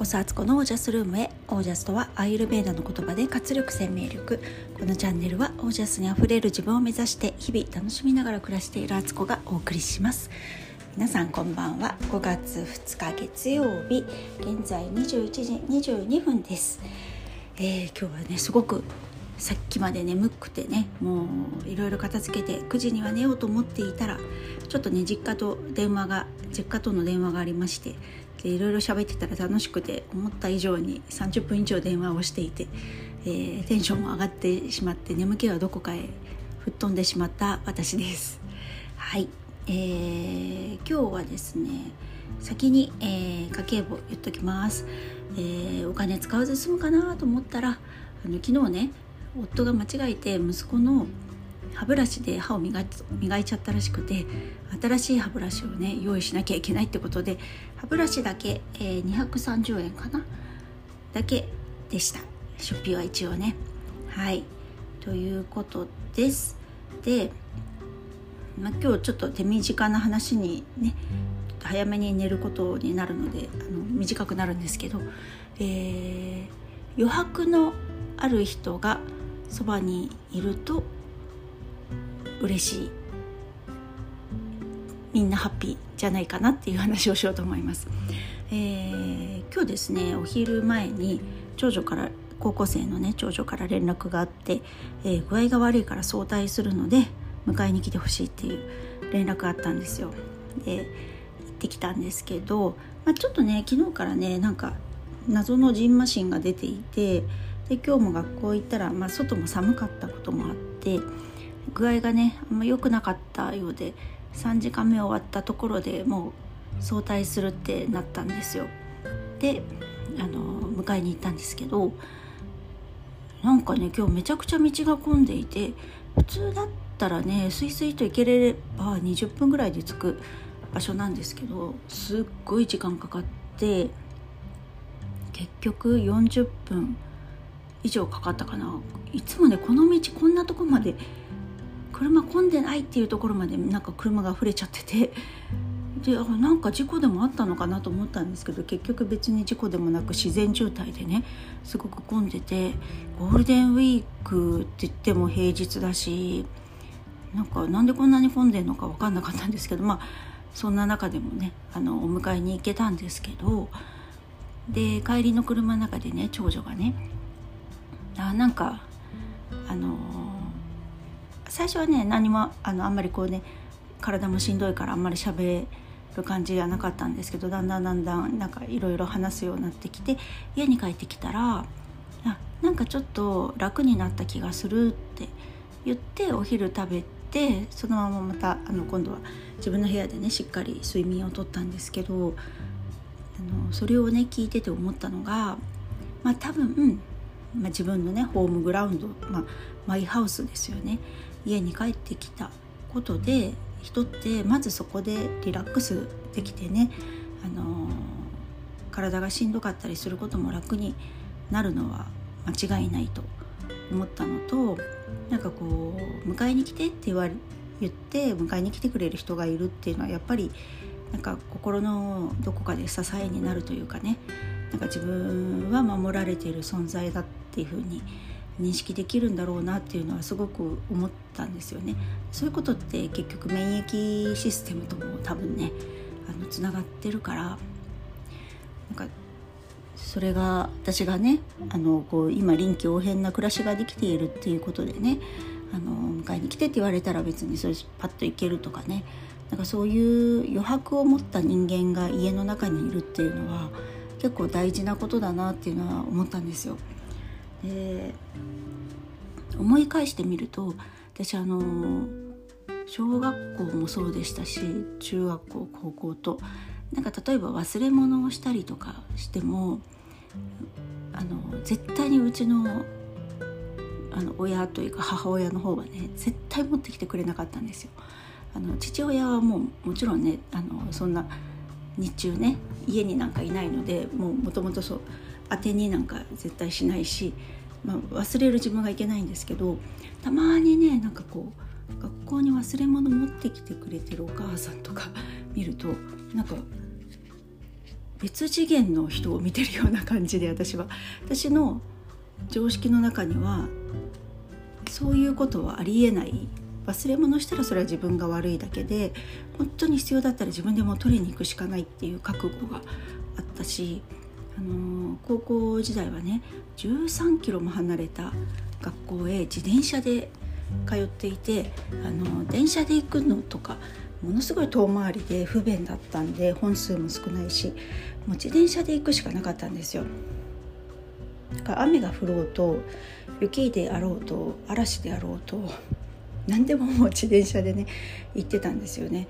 こそアツコのオージャスルームへ。オージャスとはアイルベーダの言葉で活力生命力。このチャンネルはオージャスにあふれる自分を目指して日々楽しみながら暮らしているアツコがお送りします。皆さんこんばんは。5月2日月曜日現在21時22分です、えー、今日はねすごくさっきまで眠くてねもういろいろ片付けて9時には寝ようと思っていたらちょっとね実家と電話が実家との電話がありましてでいろいろ喋ってたら楽しくて思った以上に30分以上電話をしていて、えー、テンションも上がってしまって眠気はどこかへ吹っ飛んでしまった私です。はい、えー、今日はですね先に、えー、家計簿言っときます、えー、お金使わず済むかなと思ったらあの昨日ね夫が間違えて息子の歯ブラシで歯を磨いちゃったらしくて新しい歯ブラシをね用意しなきゃいけないってことで歯ブラシだけ、えー、230円かな？だけでした。出費は一応ね。はい。ということです。で、まあ、今日ちょっと手短な話にね早めに寝ることになるのであの短くなるんですけど、えー、余白のある人がそばにいると嬉しいみんなハッピーじゃないかなっていう話をしようと思います。えー、今日ですねお昼前に長女から高校生のね長女から連絡があって、えー、具合が悪いから早退するので迎えに来てほしいっていう連絡があったんですよ。で行ってきたんですけど、まあ、ちょっとね昨日からねなんか謎のジンマシンが出ていてで今日も学校行ったら、まあ、外も寒かったこともあって具合がねあんま良くなかったようで3時間目終わったところでもう早退するってなったんですよ。であの迎えに行ったんですけどなんかね今日めちゃくちゃ道が混んでいて普通だったらねスイスイと行ければ20分ぐらいで着く場所なんですけどすっごい時間かかって結局40分以上かかったかないつもねこの道こんなとこまで車混んでないっていうところまでなんか車が溢れちゃってて。でなんか事故でもあったのかなと思ったんですけど結局別に事故でもなく自然渋滞でねすごく混んでてゴールデンウィークって言っても平日だしなんかなんでこんなに混んでんのか分かんなかったんですけどまあそんな中でもねあのお迎えに行けたんですけどで帰りの車の中でね長女がねあなんかあの最初はね何もあのあんまりこうね体もしんどいからあんまり喋る感じじゃなかったんですけどだんだんだんだんなんかいろいろ話すようになってきて家に帰ってきたらあなんかちょっと楽になった気がするって言ってお昼食べてそのまままたあの今度は自分の部屋でねしっかり睡眠をとったんですけどあのそれをね聞いてて思ったのがまあ多分、まあ、自分のねホームグラウンド、まあ、マイハウスですよね。家に帰ってきたことで人ってまずそこでリラックスできてね、あの、体がしんどかったりすることも楽になるのは間違いないと思ったのとなんかこう迎えに来てって言わ言って迎えに来てくれる人がいるっていうのはやっぱりなんか心のどこかで支えになるというかねなんか自分は守られている存在だっていうふうに認識できるんだろうなっていうのはすごく思ったんですよね。そういうことって結局免疫システムとも多分ねあのつながってるからなんかそれが私がねあのこう今臨機応変な暮らしができているっていうことでねあの迎えに来てって言われたら別にそれパッと行けるとかねなんかそういう余白を持った人間が家の中にいるっていうのは結構大事なことだなっていうのは思ったんですよ。で思い返してみると私あの小学校もそうでしたし中学校高校となんか例えば忘れ物をしたりとかしてもあの絶対にうちのあの親というか母親の方はね絶対持ってきてくれなかったんですよ。あの父親はもうもちろんねあのそんな日中ね家になんかいないのでもともとそう当てになんか絶対しないし、まあ、忘れる自分がいけないんですけどたまにねなんかこう学校に忘れ物持ってきてくれてるお母さんとか 見るとなんか別次元の人を見てるような感じで私は。私の常識の中にはそういうことはありえない。忘れ物したらそれは自分が悪いだけで本当に必要だったら自分でも取りに行くしかないっていう覚悟があったし、あの、高校時代はね13キロも離れた学校へ自転車で通っていて、あの、電車で行くのとかものすごい遠回りで不便だったんで本数も少ないしもう自転車で行くしかなかったんですよ。だから雨が降ろうと雪であろうと嵐であろうと何でももう自転車でね行ってたんですよね。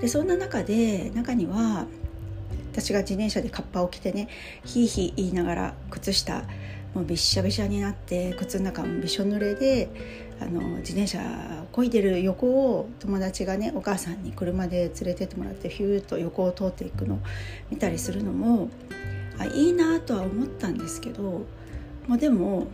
でそんな中で中には私が自転車でカッパを着てねひいひい言いながら靴下もうびっしゃびしゃになって靴の中もびしょ濡れであの自転車こいでる横を友達がねお母さんに車で連れてってもらってヒューッと横を通っていくのを見たりするのもあいいなとは思ったんですけどもうでも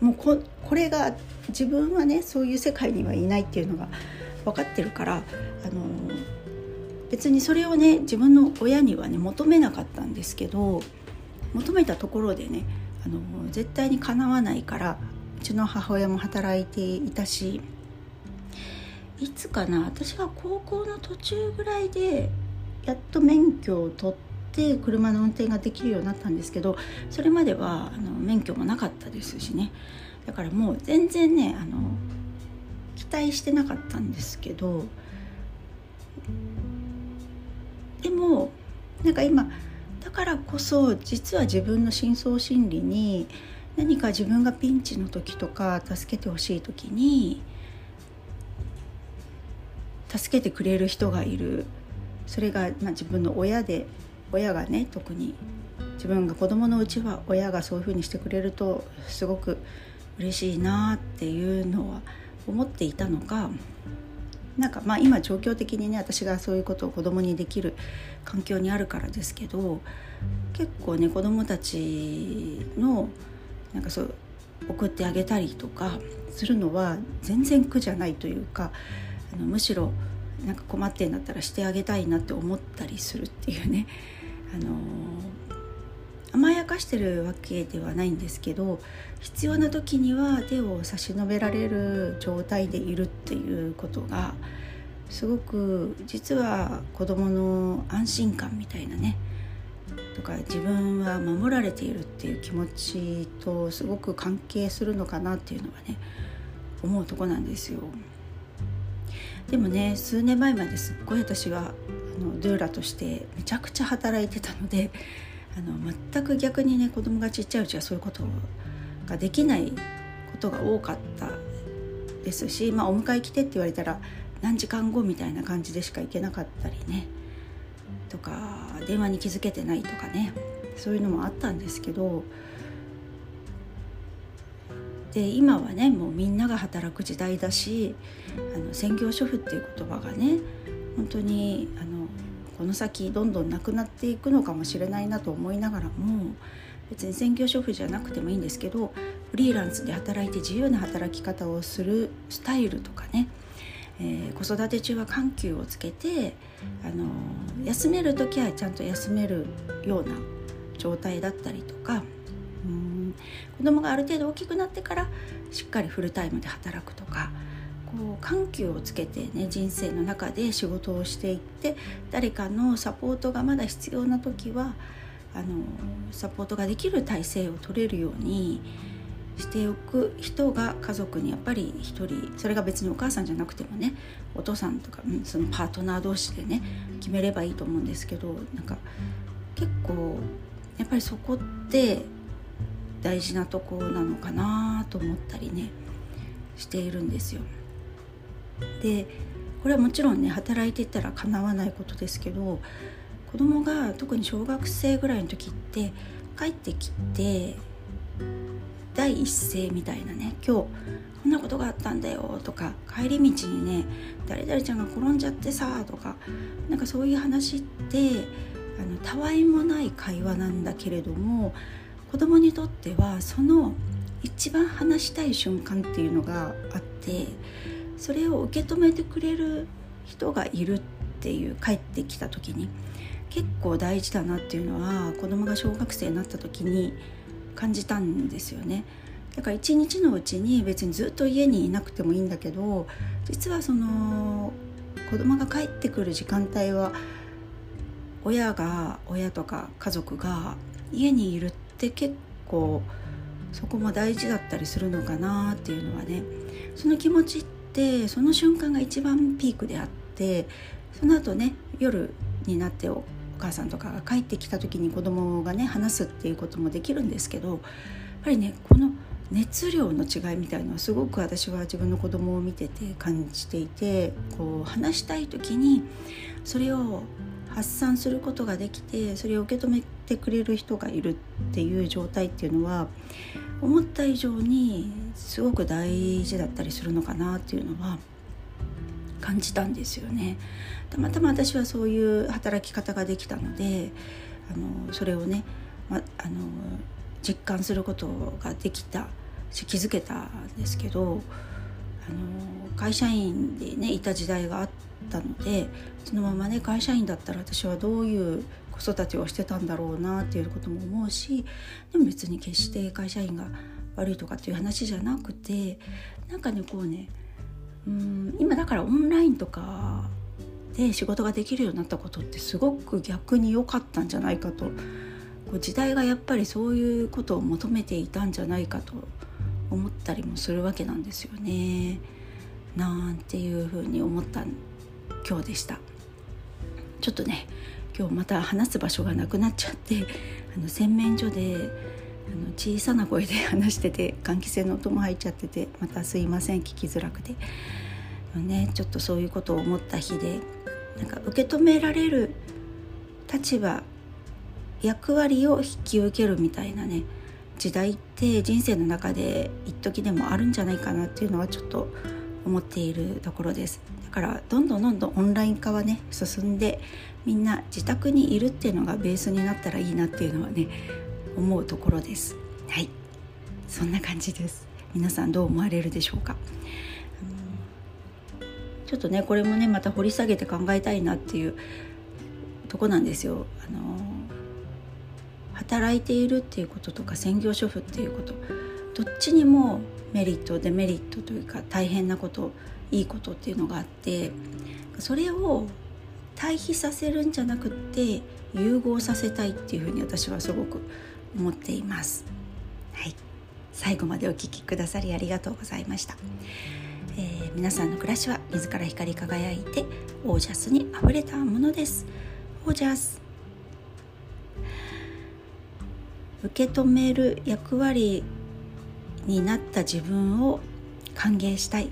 もうここれが自分はねそういう世界にはいないっていうのが分かってるからあの別にそれをね自分の親にはね求めなかったんですけど求めたところでねあの絶対にかなわないからうちの母親も働いていたしいつかな私が高校の途中ぐらいでやっと免許を取って車の運転ができるようになったんですけどそれまではあの免許もなかったですしね。だからもう全然ねあの期待してなかったんですけどもなんか今だからこそ実は自分の深層心理に何か自分がピンチの時とか助けてほしい時に助けてくれる人がいる。それが、まあ、自分の親で親がね特に自分が子供のうちは親がそういうふうにしてくれるとすごく嬉しいなっていうのは思っていたのかなんかまあ今状況的にね私がそういうことを子供にできる環境にあるからですけど結構ね子供たちのなんかそう送ってあげたりとかするのは全然苦じゃないというかあのむしろなんか困ってんだったらしてあげたいなって思ったりするっていうね、あの甘やかしてるわけではないんですけど必要な時には手を差し伸べられる状態でいるっていうことがすごく実は子どもの安心感みたいなねとか自分は守られているっていう気持ちとすごく関係するのかなっていうのはね思うとこなんですよ。でもね数年前まですっごい私はあのドゥーラとしてめちゃくちゃ働いてたのであの全く逆にね子供がちっちゃいうちはそういうことができないことが多かったですし、まあ、お迎え来てって言われたら何時間後みたいな感じでしか行けなかったりねとか電話に気づけてないとかねそういうのもあったんですけどで今はねもうみんなが働く時代だしあの専業主婦っていう言葉がね本当にあのこの先どんどんなくなっていくのかもしれないなと思いながらも別に専業主婦じゃなくてもいいんですけどフリーランスで働いて自由な働き方をするスタイルとかねえー、子育て中は緩急をつけて、あの休める時はちゃんと休めるような状態だったりとかうん子供がある程度大きくなってからしっかりフルタイムで働くとかこう緩急をつけてね人生の中で仕事をしていって誰かのサポートがまだ必要な時はあのサポートができる体制を取れるようにしておく人が家族にやっぱり一人それが別にお母さんじゃなくてもねお父さんとかうんそのパートナー同士でね決めればいいと思うんですけどなんか結構やっぱりそこって大事なとこなのかなと思ったりねしているんですよ。でこれはもちろんね働いてたらかなわないことですけど子供が特に小学生ぐらいの時って帰ってきて第一声みたいなね今日こんなことがあったんだよとか帰り道にね誰々ちゃんが転んじゃってさとかなんかそういう話ってあのたわいもない会話なんだけれども子供にとってはその一番話したい瞬間っていうのがあってそれを受け止めてくれる人がいるっていう帰ってきた時に結構大事だなっていうのは子供が小学生になった時に感じたんですよね。だから一日のうちに別にずっと家にいなくてもいいんだけど実はその子供が帰ってくる時間帯は親が親とか家族が家にいるって結構そこも大事だったりするのかなっていうのはねその気持ちってその瞬間が一番ピークであってその後ね夜になってお母さんとかが帰ってきた時に子供がね話すっていうこともできるんですけどやっぱりねこの熱量の違いみたいのはすごく私は自分の子供を見てて感じていてこう話したい時にそれを発散することができてそれを受け止めてくれる人がいるっていう状態っていうのは思った以上にすごく大事だったりするのかなっていうのは感じたんですよね。たまたま私はそういう働き方ができたのであのそれをね、ま、あの実感することができたし気づけたんですけどあの会社員でねいた時代があったのでそのままね会社員だったら私はどういう子育てをしてたんだろうなっていうことも思うしでも別に決して会社員が悪いとかっていう話じゃなくてなんかねこうねうん今だからオンラインとかで仕事ができるようになったことってすごく逆に良かったんじゃないかとこう時代がやっぱりそういうことを求めていたんじゃないかと思ったりもするわけなんですよね。なんていうふうに思った今日でした。ちょっとね今日また話す場所がなくなっちゃってあの洗面所であの小さな声で話してて換気扇の音も入っちゃっててまたすいません聞きづらくて、ね、ちょっとそういうことを思った日でなんか受け止められる立場役割を引き受けるみたいなね時代って人生の中で一時でもあるんじゃないかなっていうのはちょっと思っているところです。からどんどんどんどんオンライン化はね進んでみんな自宅にいるっていうのがベースになったらいいなっていうのはね思うところです。はい。そんな感じです。皆さんどう思われるでしょうか？ちょっとねこれもねまた掘り下げて考えたいなっていうとこなんですよ。あの働いているっていうこととか専業主婦っていうこと。どっちにもメリットデメリットというか大変なこといいことっていうのがあってそれを対比させるんじゃなくって融合させたいっていうふうに私はすごく思っています。はい、最後までお聞きくださりありがとうございました。えー、皆さんの暮らしは自ら光り輝いてオージャスにあふれたものですオージャス受け止める役割になった自分を歓迎したい